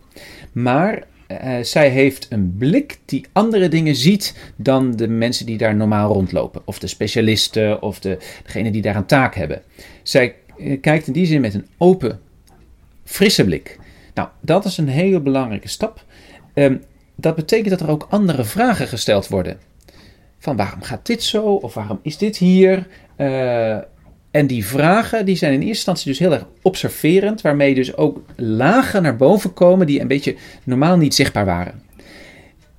Maar eh, zij heeft een blik die andere dingen ziet dan de mensen die daar normaal rondlopen. Of de specialisten of de, degene die daar een taak hebben. Zij eh, kijkt in die zin met een open, frisse blik. Nou, dat is een hele belangrijke stap. Ehm, dat betekent dat er ook andere vragen gesteld worden van waarom gaat dit zo of waarom is dit hier? Eh, en die vragen die zijn in eerste instantie dus heel erg observerend, waarmee dus ook lagen naar boven komen die een beetje normaal niet zichtbaar waren.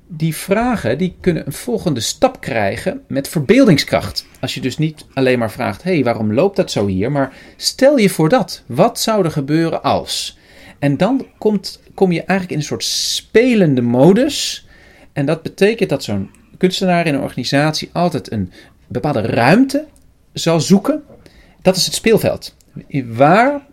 Die vragen die kunnen een volgende stap krijgen met verbeeldingskracht. Als je dus niet alleen maar vraagt, hé, hey, waarom loopt dat zo hier? Maar stel je voor dat. Wat zou er gebeuren als? En dan komt, kom je eigenlijk in een soort spelende modus. En dat betekent dat zo'n kunstenaar in een organisatie altijd een bepaalde ruimte zal zoeken. Dat is het speelveld. Waar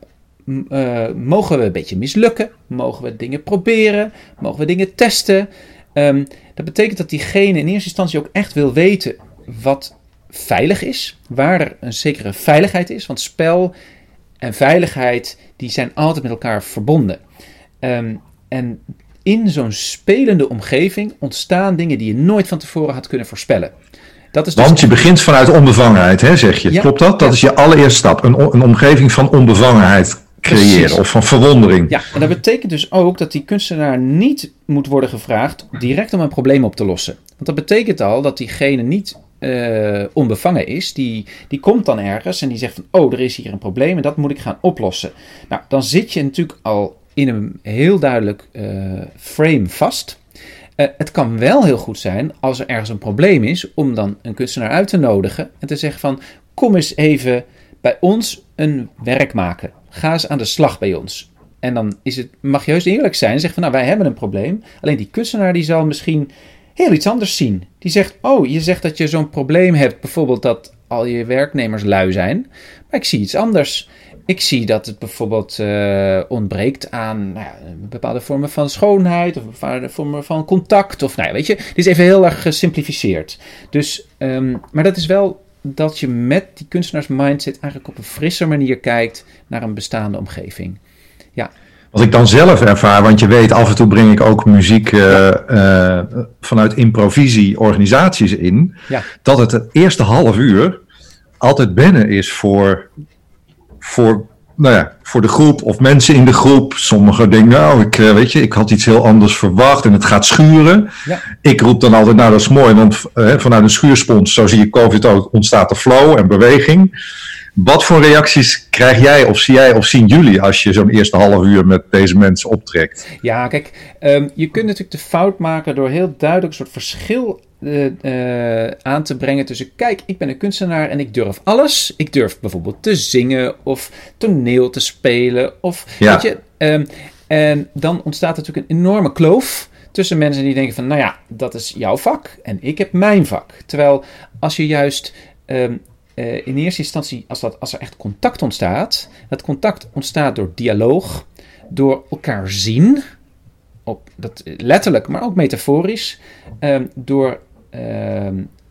eh, mogen we een beetje mislukken? Mogen we dingen proberen? Mogen we dingen testen? Ehm, dat betekent dat diegene in eerste instantie ook echt wil weten wat veilig is. Waar er een zekere veiligheid is. Want spel en veiligheid die zijn altijd met elkaar verbonden. Ehm, en in zo'n spelende omgeving ontstaan dingen die je nooit van tevoren had kunnen voorspellen. Dat is dus Want je begint vanuit onbevangenheid, hè, zeg je. Ja. Klopt dat? Dat Ja. is je allereerste stap. Een, een omgeving van onbevangenheid creëren Precies. of van verwondering. Ja, en dat betekent dus ook dat die kunstenaar niet moet worden gevraagd direct om een probleem op te lossen. Want dat betekent al dat diegene niet eh, onbevangen is. Die, die komt dan ergens en die zegt van, oh, er is hier een probleem en dat moet ik gaan oplossen. Nou, dan zit je natuurlijk al in een heel duidelijk eh, frame vast. Eh, het kan wel heel goed zijn als er ergens een probleem is, om dan een kunstenaar uit te nodigen en te zeggen van, kom eens even bij ons een werk maken. Ga eens aan de slag bij ons. En dan is het, mag je juist eerlijk zijn en zeggen van, nou, wij hebben een probleem. Alleen die kunstenaar die zal misschien heel iets anders zien. Die zegt, oh, je zegt dat je zo'n probleem hebt, bijvoorbeeld dat al je werknemers lui zijn. Maar ik zie iets anders. Ik zie dat het bijvoorbeeld eh, ontbreekt aan nou ja, bepaalde vormen van schoonheid of bepaalde vormen van contact. Of nou ja, weet je, dit is even heel erg gesimplificeerd. Dus, ehm, maar dat is wel dat je met die kunstenaarsmindset eigenlijk op een frisse manier kijkt naar een bestaande omgeving. Ja, Wat ik dan zelf ervaar, want je weet, af en toe breng ik ook muziek eh, eh, vanuit improvisie organisaties in. ja, Dat het het eerste half uur altijd binnen is voor, voor, nou ja, voor de groep of mensen in de groep. Sommigen denken, nou, ik, eh, weet je, ik had iets heel anders verwacht en het gaat schuren. ja. Ik roep dan altijd, nou dat is mooi, want eh, vanuit een schuurspons, zo zie je COVID ook, ontstaat er flow en beweging. Wat voor reacties krijg jij of zie jij of zien jullie als je zo'n eerste half uur met deze mensen optrekt? Ja, kijk, ehm, je kunt natuurlijk de fout maken door heel duidelijk een soort verschil eh, eh, aan te brengen tussen, kijk, ik ben een kunstenaar en ik durf alles. Ik durf bijvoorbeeld te zingen of toneel te spelen of, Ja. weet je, ehm, en dan ontstaat natuurlijk een enorme kloof tussen mensen die denken van, nou ja, dat is jouw vak en ik heb mijn vak. Terwijl als je juist ehm, eh, in eerste instantie, als, dat, als er echt contact ontstaat, dat contact ontstaat door dialoog, door elkaar zien, op, dat, letterlijk, maar ook metaforisch, ehm, door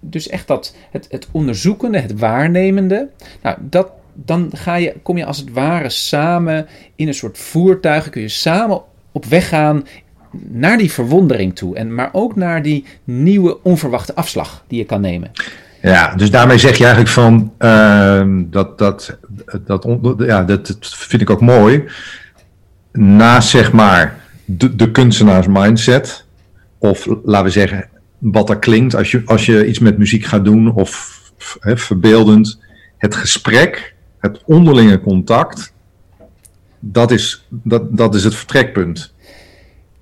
dus echt dat, het, het onderzoekende, het waarnemende, nou, dat, dan ga je, kom je als het ware samen in een soort voertuig, kun je samen op weg gaan naar die verwondering toe, en, maar ook naar die nieuwe onverwachte afslag die je kan nemen. Ja, dus daarmee zeg je eigenlijk van, ehm, dat, dat, dat, ja, dat vind ik ook mooi. Naast zeg maar de, de kunstenaars mindset, of laten we zeggen wat er klinkt als je, als je iets met muziek gaat doen, of hè, verbeeldend, het gesprek, het onderlinge contact, dat is, dat, dat is het vertrekpunt.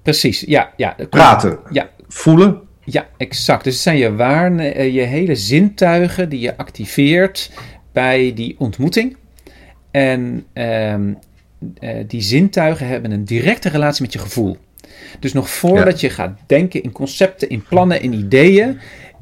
Precies, ja. ja. Praten, Ja, voelen, Ja, exact. Dus het zijn je, waarne, eh, je hele zintuigen die je activeert bij die ontmoeting. En ehm, eh, die zintuigen hebben een directe relatie met je gevoel. Dus nog voordat je gaat denken in concepten, in plannen, in ideeën,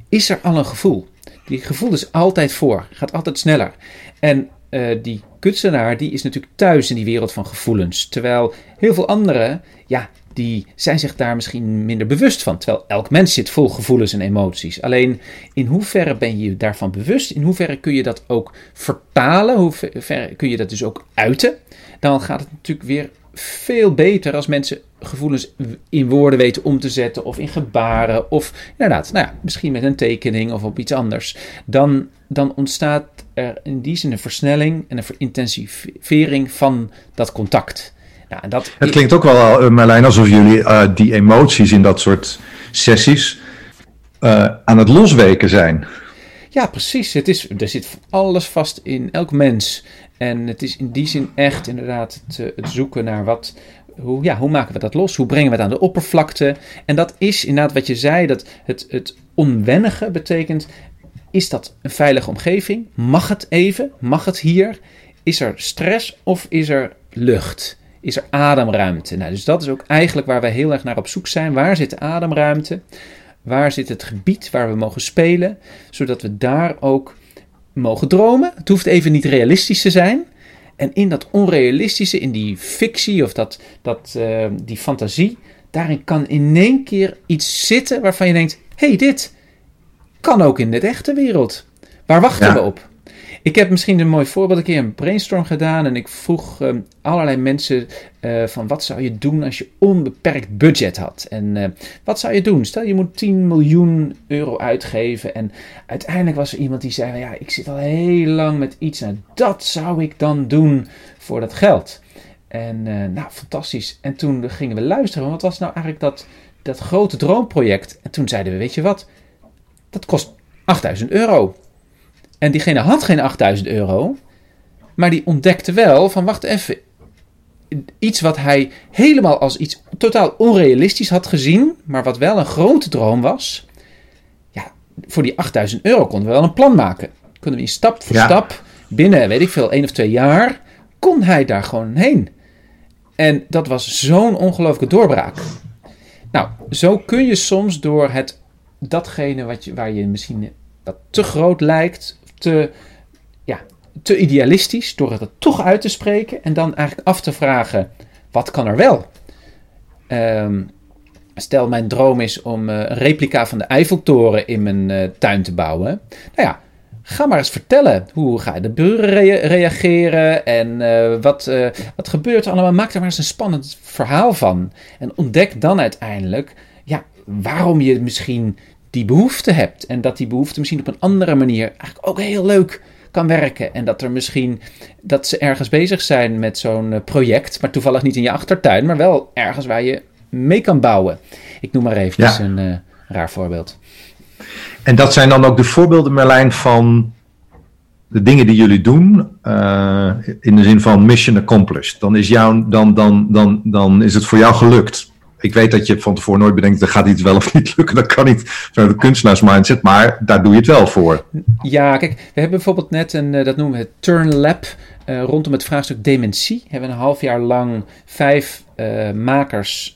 is er al een gevoel. Die gevoel is altijd voor, gaat altijd sneller. En uh, die kunstenaar die is natuurlijk thuis in die wereld van gevoelens. Terwijl heel veel anderen, ja, die zijn zich daar misschien minder bewust van. Terwijl elk mens zit vol gevoelens en emoties. Alleen in hoeverre ben je daarvan bewust? In hoeverre kun je dat ook vertalen? Hoe ver kun je dat dus ook uiten? Dan gaat het natuurlijk weer veel beter als mensen gevoelens in woorden weten om te zetten of in gebaren of inderdaad, nou ja, misschien met een tekening of op iets anders. Dan, dan ontstaat er in die zin een versnelling en een intensivering van dat contact. Nou, en dat het klinkt ook wel, uh, Marlijn, alsof jullie uh, die emoties in dat soort sessies uh, aan het losweken zijn. Ja, precies. Het is, er zit alles vast in elk mens. En het is in die zin echt inderdaad het, het zoeken naar wat, hoe, ja, hoe maken we dat los? Hoe brengen we het aan de oppervlakte? En dat is inderdaad wat je zei, dat het, het onwennige betekent, is dat een veilige omgeving? Mag het even? Mag het hier? Is er stress of is er lucht? Is er ademruimte? Nou, dus dat is ook eigenlijk waar we heel erg naar op zoek zijn. Waar zit de ademruimte? Waar zit het gebied waar we mogen spelen? Zodat we daar ook mogen dromen. Het hoeft even niet realistisch te zijn. En in dat onrealistische, in die fictie of dat, dat, uh, die fantasie, daarin kan in één keer iets zitten waarvan je denkt: hey, dit kan ook in de echte wereld. Waar wachten we op? Ik heb misschien een mooi voorbeeld, een keer een brainstorm gedaan en ik vroeg uh, allerlei mensen uh, van wat zou je doen als je onbeperkt budget had? En uh, wat zou je doen? Stel je moet 10 miljoen euro uitgeven en uiteindelijk was er iemand die zei, ja ik zit al heel lang met iets en dat zou ik dan doen voor dat geld. En nou, fantastisch. En toen gingen we luisteren, wat was nou eigenlijk dat, dat grote droomproject? En toen zeiden we, weet je wat, dat kost 8000 euro. En diegene had geen 8000 euro, maar die ontdekte wel van wacht even, iets wat hij helemaal als iets totaal onrealistisch had gezien, maar wat wel een grote droom was. Ja, voor die 8000 euro konden we wel een plan maken. Konden we in stap voor stap, binnen weet ik veel, één of twee jaar, kon hij daar gewoon heen. En dat was zo'n ongelooflijke doorbraak. Nou, zo kun je soms door het datgene wat je, waar je misschien dat te groot lijkt, te, ja, te idealistisch, door het toch uit te spreken en dan eigenlijk af te vragen: wat kan er wel? Um, stel, mijn droom is om uh, een replica van de Eiffeltoren in mijn uh, tuin te bouwen. Nou ja, ga maar eens vertellen. Hoe gaan de buren rea reageren en uh, wat, wat gebeurt er allemaal? Maak er maar eens een spannend verhaal van. En ontdek dan uiteindelijk ja, waarom je misschien die behoefte hebt. En dat die behoefte misschien op een andere manier eigenlijk ook heel leuk kan werken. En dat er misschien dat ze ergens bezig zijn met zo'n eh, project, maar toevallig niet in je achtertuin, maar wel ergens waar je mee kan bouwen. Ik noem maar eventjes een uh, raar voorbeeld. En dat zijn dan ook de voorbeelden, Merlijn, van de dingen die jullie doen, uh, in de zin van mission accomplished. Dan is, jou, dan, dan, dan, dan is het voor jou gelukt ik weet dat je van tevoren nooit bedenkt, dat gaat iets wel of niet lukken. Dat kan niet vanuit de kunstenaarsmindset, maar daar doe je het wel voor. Ja, kijk, we hebben bijvoorbeeld net een, eh, dat noemen we het Turn Lab, uh, rondom het vraagstuk dementie. Hebben een half jaar lang vijf uh, makers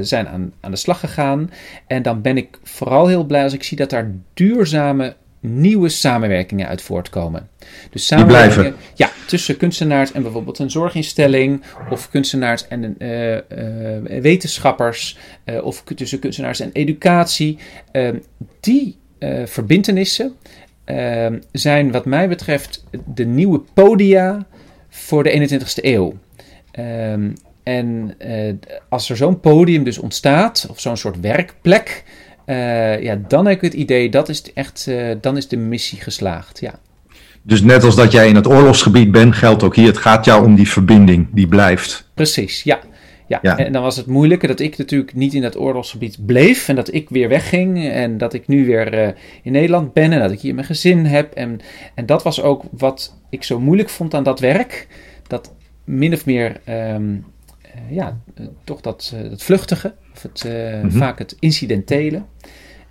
zijn aan, aan de slag gegaan. En dan ben ik vooral heel blij als ik zie dat daar duurzame nieuwe samenwerkingen uit voortkomen. Dus samenwerkingen ja, tussen kunstenaars en bijvoorbeeld een zorginstelling, of kunstenaars en uh, uh, wetenschappers, uh, of tussen kunstenaars en educatie. Ehm, die verbindenissen ehm, zijn, wat mij betreft, de nieuwe podia voor de 21ste eeuw. Um, en als er zo'n podium dus ontstaat, of zo'n soort werkplek, uh, ja, dan heb ik het idee, dat is echt, uh, dan is de missie geslaagd, ja. Dus net als dat jij in het oorlogsgebied bent, geldt ook hier, het gaat jou om die verbinding, die blijft. Precies, ja. Ja, ja. en dan was het moeilijke dat ik natuurlijk niet in dat oorlogsgebied bleef en dat ik weer wegging en dat ik nu weer uh, in Nederland ben en dat ik hier mijn gezin heb. En, en dat was ook wat ik zo moeilijk vond aan dat werk, dat min of meer um, ja, toch dat, dat vluchtige, of het, mm-hmm. vaak het incidentele.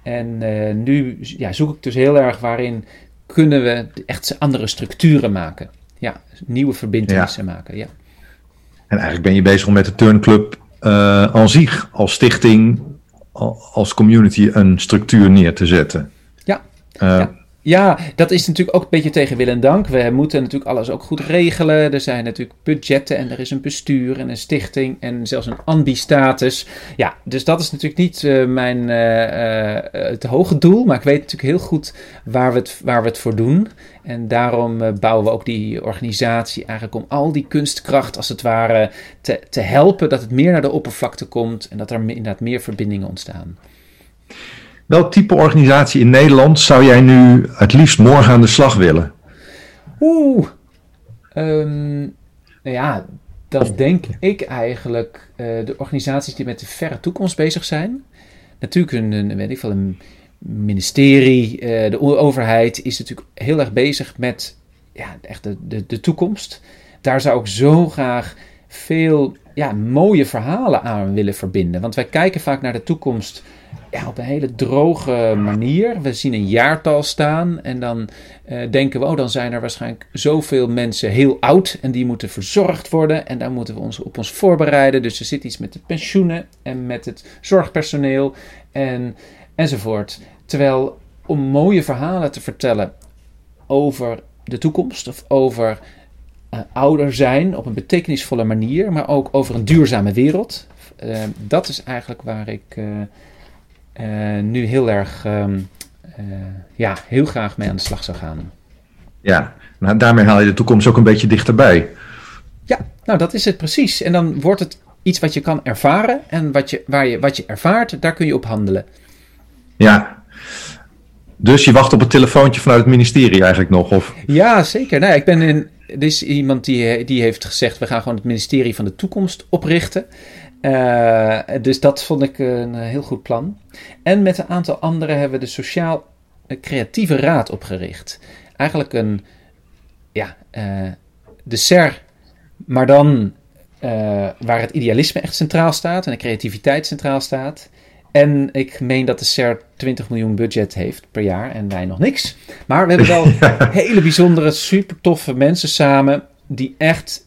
En uh, nu ja, zoek ik dus heel erg waarin kunnen we echt andere structuren maken. Ja, nieuwe verbindenissen maken, ja. En eigenlijk ben je bezig om met de Turnclub uh, aan zich als stichting, als community een structuur neer te zetten. Ja. ja. Ja, dat is natuurlijk ook een beetje tegen wil en dank. We moeten natuurlijk alles ook goed regelen. Er zijn natuurlijk budgetten en er is een bestuur en een stichting en zelfs een ambi-status. Ja, dus dat is natuurlijk niet uh, mijn, uh, het hoge doel. Maar ik weet natuurlijk heel goed waar we het, waar we het voor doen. En daarom bouwen we ook die organisatie eigenlijk om al die kunstkracht als het ware te, te helpen. Dat het meer naar de oppervlakte komt en dat er inderdaad meer verbindingen ontstaan. Welk type organisatie in Nederland zou jij nu het liefst morgen aan de slag willen? Oeh, um, nou ja, dat denk ik eigenlijk uh, de organisaties die met de verre toekomst bezig zijn. Natuurlijk een, weet ik veel, een ministerie, uh, de overheid is natuurlijk heel erg bezig met ja, echt de, de, de toekomst. Daar zou ik zo graag veel ja, mooie verhalen aan willen verbinden. Want wij kijken vaak naar de toekomst op een hele droge manier. We zien een jaartal staan en dan uh, denken we, oh, dan zijn er waarschijnlijk zoveel mensen heel oud en die moeten verzorgd worden en daar moeten we ons op ons voorbereiden. Dus er zit iets met de pensioenen en met het zorgpersoneel en, enzovoort. Terwijl om mooie verhalen te vertellen over de toekomst of over uh, ouder zijn op een betekenisvolle manier, maar ook over een duurzame wereld. Uh, dat is eigenlijk waar ik nu heel erg, um, uh, ja, heel graag mee aan de slag zou gaan. Ja, nou, daarmee haal je de toekomst ook een beetje dichterbij. Ja, nou dat is het precies. En dan wordt het iets wat je kan ervaren en wat je, waar je, wat je ervaart, daar kun je op handelen. Ja, dus je wacht op het telefoontje vanuit het ministerie eigenlijk nog? Of? Ja, zeker. Nou, ik ben in, er is iemand die, die heeft gezegd: we gaan gewoon het ministerie van de toekomst oprichten. Uh, dus dat vond ik een heel goed plan. En met een aantal anderen hebben we de Sociaal Creatieve Raad opgericht. Eigenlijk een, ja, uh, de SER, maar dan uh, waar het idealisme echt centraal staat en de creativiteit centraal staat. En ik meen dat de SER 20 miljoen budget heeft per jaar en wij nog niks. Maar we hebben wel hele bijzondere, super toffe mensen samen die echt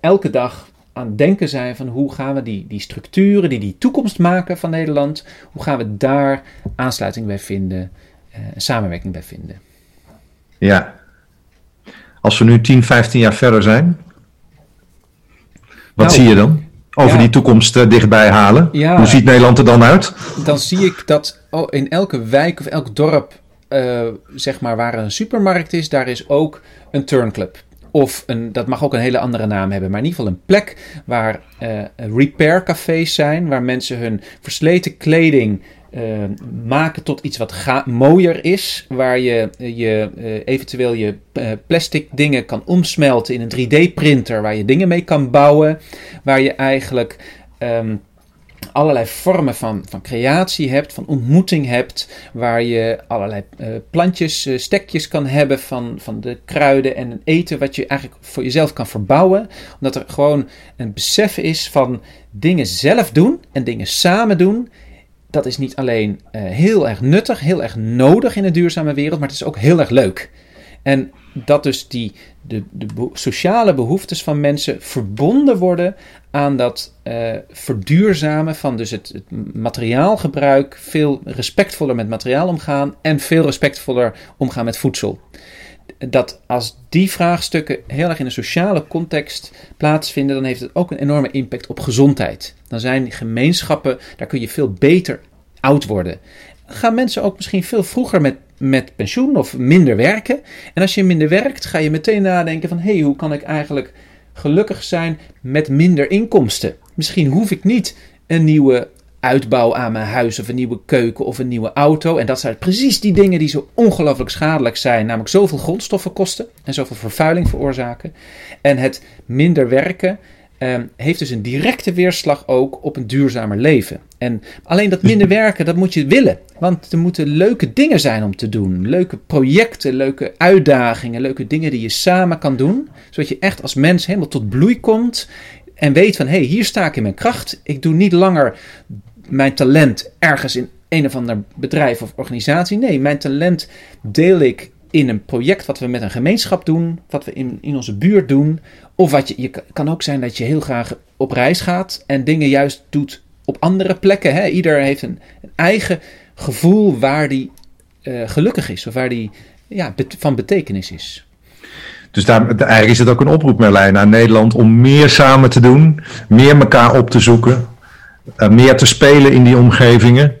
elke dag aan het denken zijn van hoe gaan we die, die structuren die die toekomst maken van Nederland, hoe gaan we daar aansluiting bij vinden, uh, samenwerking bij vinden. Ja. Als we nu 10, 15 jaar verder zijn, wat nou, zie je dan? Over die toekomst uh, dichtbij halen. Ja, hoe ziet Nederland er dan uit? Dan zie ik dat oh, in elke wijk of elk dorp, uh, zeg maar, waar een supermarkt is, daar is ook een turnclub. Of een, dat mag ook een hele andere naam hebben, maar in ieder geval een plek waar uh, repair cafés zijn, waar mensen hun versleten kleding uh, maken tot iets wat mooier is, waar je, je uh, eventueel je plastic dingen kan omsmelten in een 3D-printer, waar je dingen mee kan bouwen, waar je eigenlijk um, allerlei vormen van, van creatie hebt, van ontmoeting hebt, waar je allerlei uh, plantjes, uh, stekjes kan hebben van, van de kruiden en eten wat je eigenlijk voor jezelf kan verbouwen. Omdat er gewoon een besef is van dingen zelf doen en dingen samen doen. Dat is niet alleen uh, heel erg nuttig, heel erg nodig in een duurzame wereld, maar het is ook heel erg leuk. En dat dus die, de, de sociale behoeftes van mensen verbonden worden aan dat uh, verduurzamen van dus het, het, materiaalgebruik, veel respectvoller met materiaal omgaan en veel respectvoller omgaan met voedsel. Dat als die vraagstukken heel erg in een sociale context plaatsvinden, dan heeft het ook een enorme impact op gezondheid. Dan zijn gemeenschappen, daar kun je veel beter oud worden. Gaan mensen ook misschien veel vroeger met met pensioen of minder werken. En als je minder werkt, ga je meteen nadenken van... hé, hey, hoe kan ik eigenlijk gelukkig zijn met minder inkomsten? Misschien hoef ik niet een nieuwe uitbouw aan mijn huis of een nieuwe keuken of een nieuwe auto. En dat zijn precies die dingen die zo ongelooflijk schadelijk zijn. Namelijk zoveel grondstoffen kosten en zoveel vervuiling veroorzaken. En het minder werken um, heeft dus een directe weerslag ook op een duurzamer leven. En alleen dat minder werken, dat moet je willen. Want er moeten leuke dingen zijn om te doen. Leuke projecten, leuke uitdagingen, leuke dingen die je samen kan doen. Zodat je echt als mens helemaal tot bloei komt. En weet van, hé, hey, hier sta ik in mijn kracht. Ik doe niet langer mijn talent ergens in een of ander bedrijf of organisatie. Nee, mijn talent deel ik in een project wat we met een gemeenschap doen, wat we in, in onze buurt doen. Of wat je, je kan ook zijn dat je heel graag op reis gaat en dingen juist doet op andere plekken. Hè? Ieder heeft een, eigen gevoel waar die uh, gelukkig is of waar die ja, van betekenis is. Dus daar, eigenlijk is het ook een oproep, Merlijn, aan Nederland om meer samen te doen, meer elkaar op te zoeken, uh, meer te spelen in die omgevingen.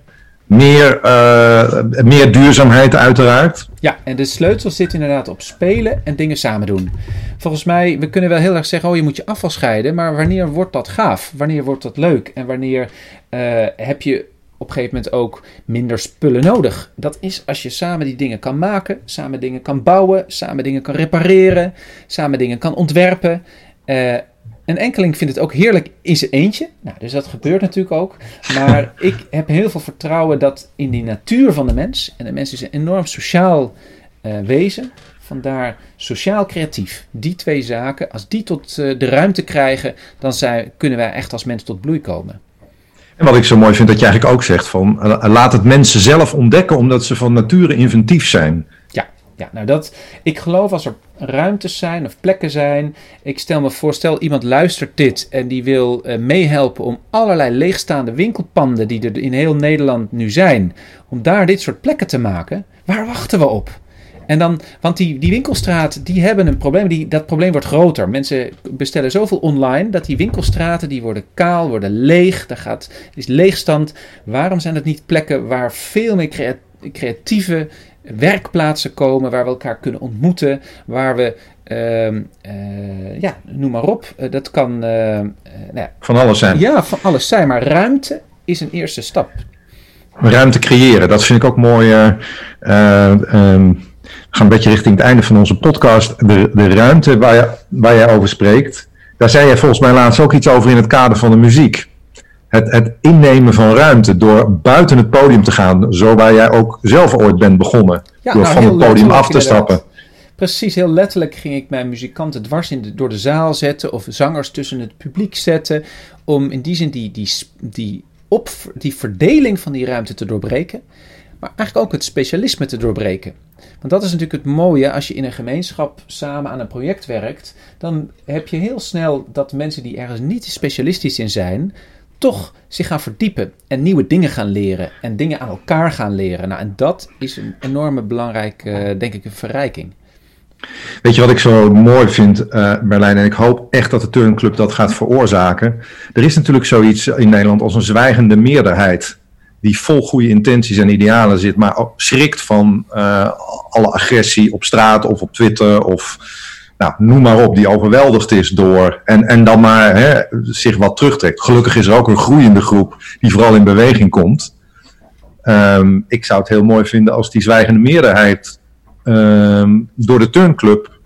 Meer, uh, meer duurzaamheid uiteraard. Ja, en de sleutel zit inderdaad op spelen en dingen samen doen. Volgens mij, we kunnen wel heel erg zeggen, oh je moet je afval scheiden. Maar wanneer wordt dat gaaf? Wanneer wordt dat leuk? En wanneer uh, heb je op een gegeven moment ook minder spullen nodig? Dat is als je samen die dingen kan maken, samen dingen kan bouwen, samen dingen kan repareren, samen dingen kan ontwerpen. Uh, een enkeling vindt het ook heerlijk in zijn eentje. Nou, dus dat gebeurt natuurlijk ook. Maar ik heb heel veel vertrouwen dat in die natuur van de mens. En de mens is een enorm sociaal uh, wezen. Vandaar sociaal creatief. Die twee zaken, als die tot uh, de ruimte krijgen, dan zijn, kunnen wij echt als mens tot bloei komen. En wat ik zo mooi vind dat je eigenlijk ook zegt van uh, laat het mensen zelf ontdekken omdat ze van nature inventief zijn. Ja, nou dat, ik geloof als er ruimtes zijn of plekken zijn. Ik stel me voor, stel iemand luistert dit en die wil uh, meehelpen om allerlei leegstaande winkelpanden die er in heel Nederland nu zijn, om daar dit soort plekken te maken. Waar wachten we op? En dan, want die, die winkelstraat, die hebben een probleem. Die, dat probleem wordt groter. Mensen bestellen zoveel online dat die winkelstraten, die worden kaal, worden leeg. Daar gaat, is leegstand. Waarom zijn het niet plekken waar veel meer creatieve werkplaatsen komen waar we elkaar kunnen ontmoeten, waar we, uh, uh, ja, noem maar op, uh, dat kan. Uh, nou ja, van alles zijn. Ja, van alles zijn, maar ruimte is een eerste stap. Ruimte creëren, dat vind ik ook mooi. Um, we gaan een beetje richting het einde van onze podcast. De, de ruimte waar, je, waar jij over spreekt, daar zei jij volgens mij laatst ook iets over in het kader van de muziek het, het innemen van ruimte door buiten het podium te gaan, zo waar jij ook zelf ooit bent begonnen, ja, door nou, van het podium af te stappen. Precies, heel letterlijk ging ik mijn muzikanten dwars in de, door de zaal zetten of zangers tussen het publiek zetten, om in die zin die, die, die, op, die verdeling van die ruimte te doorbreken, maar eigenlijk ook het specialisme te doorbreken. Want dat is natuurlijk het mooie als je in een gemeenschap samen aan een project werkt, dan heb je heel snel dat mensen die ergens niet specialistisch in zijn, toch zich gaan verdiepen en nieuwe dingen gaan leren en dingen aan elkaar gaan leren. Nou, en dat is een enorme belangrijke, uh, denk ik, een verrijking. Weet je wat ik zo mooi vind, uh, Berlijn, en ik hoop echt dat de Turnclub dat gaat veroorzaken. Er is natuurlijk zoiets in Nederland als een zwijgende meerderheid die vol goede intenties en idealen zit, maar schrikt van uh, alle agressie op straat of op Twitter of nou, noem maar op, die overweldigd is door en, en dan maar hè, zich wat terugtrekt. Gelukkig is er ook een groeiende groep die vooral in beweging komt. Um, ik zou het heel mooi vinden als die zwijgende meerderheid um, door de turnclub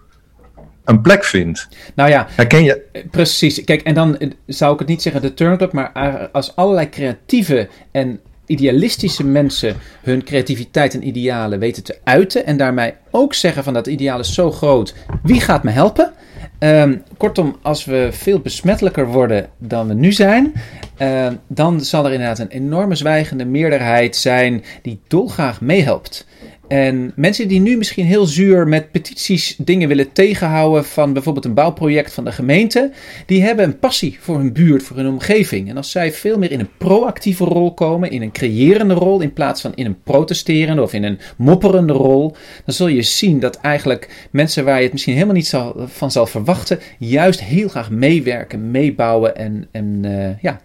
een plek vindt. Nou ja, herken je? Precies. Kijk, en dan zou ik het niet zeggen de turnclub, maar als allerlei creatieve en idealistische mensen hun creativiteit en idealen weten te uiten. En daarmee ook zeggen van dat ideaal is zo groot. Wie gaat me helpen? Um, kortom, als we veel besmettelijker worden dan we nu zijn, uh, dan zal er inderdaad een enorme zwijgende meerderheid zijn die dolgraag meehelpt. En mensen die nu misschien heel zuur met petities dingen willen tegenhouden van bijvoorbeeld een bouwproject van de gemeente, die hebben een passie voor hun buurt, voor hun omgeving. En als zij veel meer in een proactieve rol komen, in een creërende rol, in plaats van in een protesterende of in een mopperende rol, dan zul je zien dat eigenlijk mensen waar je het misschien helemaal niet zal, van zal verwachten, juist heel graag meewerken, meebouwen en, en uh, ja,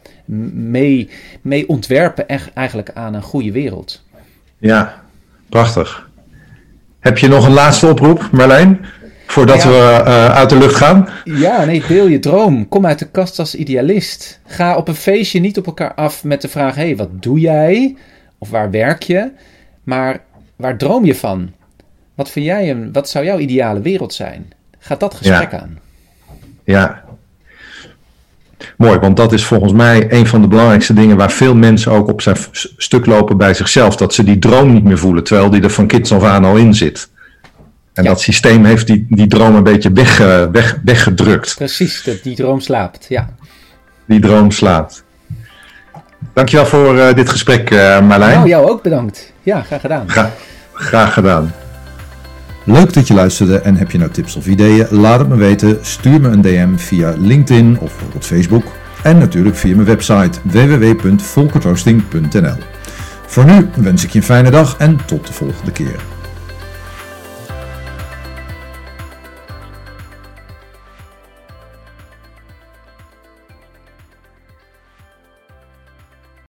mee, mee ontwerpen eigenlijk aan een goede wereld. Ja, Prachtig. Heb je nog een laatste oproep, Marlijn? Voordat we uh, uit de lucht gaan? Ja, nee, deel je droom. Kom uit de kast als idealist. Ga op een feestje niet op elkaar af met de vraag: hé, hey, wat doe jij? Of waar werk je? Maar waar droom je van? Wat, vind jij een, wat zou jouw ideale wereld zijn? Ga dat gesprek ja. aan. Ja, Mooi, want dat is volgens mij een van de belangrijkste dingen waar veel mensen ook op zijn stuk lopen bij zichzelf. Dat ze die droom niet meer voelen, terwijl die er van kids af aan al in zit. En dat systeem heeft die, die droom een beetje weg, weg, weggedrukt. Precies, dat die droom slaapt, ja. Die droom slaapt. Dankjewel voor uh, dit gesprek, uh, Marlijn. Nou, jou ook bedankt. Ja, graag gedaan. Gra graag gedaan. Leuk dat je luisterde en heb je nou tips of ideeën? Laat het me weten. Stuur me een DM via LinkedIn of bijvoorbeeld Facebook. En natuurlijk via mijn website www.volkertroosting.nl. Voor nu wens ik je een fijne dag en tot de volgende keer.